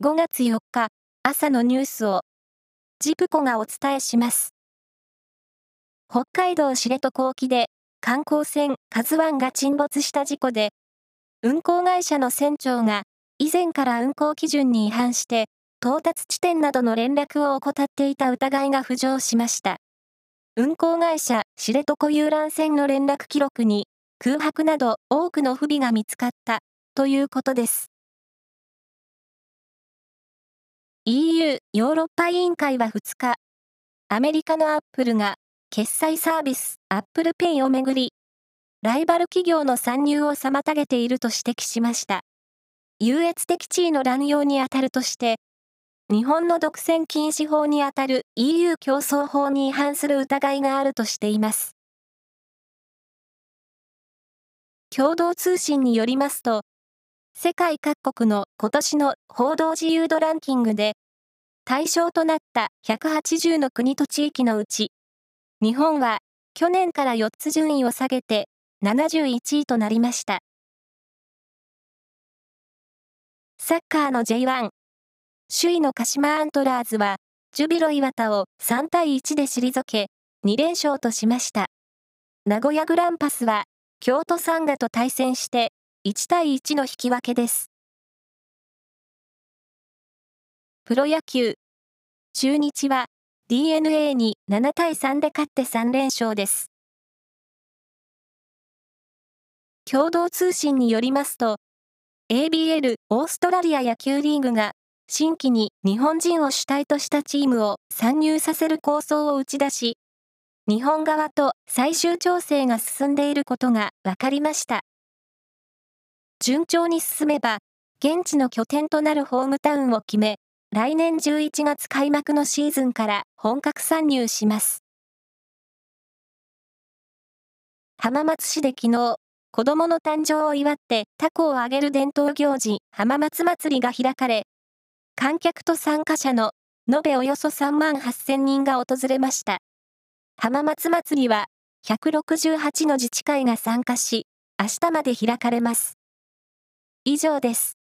5月4日朝のニュースをジプコがお伝えします。北海道知床沖で観光船カズワンが沈没した事故で運航会社の船長が以前から運航基準に違反して到達地点などの連絡を怠っていた疑いが浮上しました。運航会社知床遊覧船の連絡記録に空白など多くの不備が見つかったということです。EU ヨーロッパ委員会は2日、アメリカのアップルが決済サービス Apple Pay をめぐり、ライバル企業の参入を妨げていると指摘しました。優越的地位の乱用にあたるとして、日本の独占禁止法にあたる EU 競争法に違反する疑いがあるとしています。共同通信によりますと、世界各国の今年の報道自由度ランキングで、対象となった180の国と地域のうち、日本は去年から4つ順位を下げて71位となりました。サッカーの J1、首位の鹿島アントラーズは、ジュビロ磐田を3対1で退け、2連勝としました。名古屋グランパスは、京都サンガと対戦して、1対1の引き分けです。プロ野球、中日は DNA に7対3で勝って3連勝です。共同通信によりますと、ABL オーストラリア野球リーグが新規に日本人を主体としたチームを参入させる構想を打ち出し、日本側と最終調整が進んでいることが分かりました。順調に進めば、現地の拠点となるホームタウンを決め、来年11月開幕のシーズンから本格参入します。浜松市で昨日、子供の誕生を祝ってタコを揚げる伝統行事、浜松祭りが開かれ、観客と参加者の延べおよそ3万8000人が訪れました。浜松祭りは168の自治会が参加し、明日まで開かれます。以上です。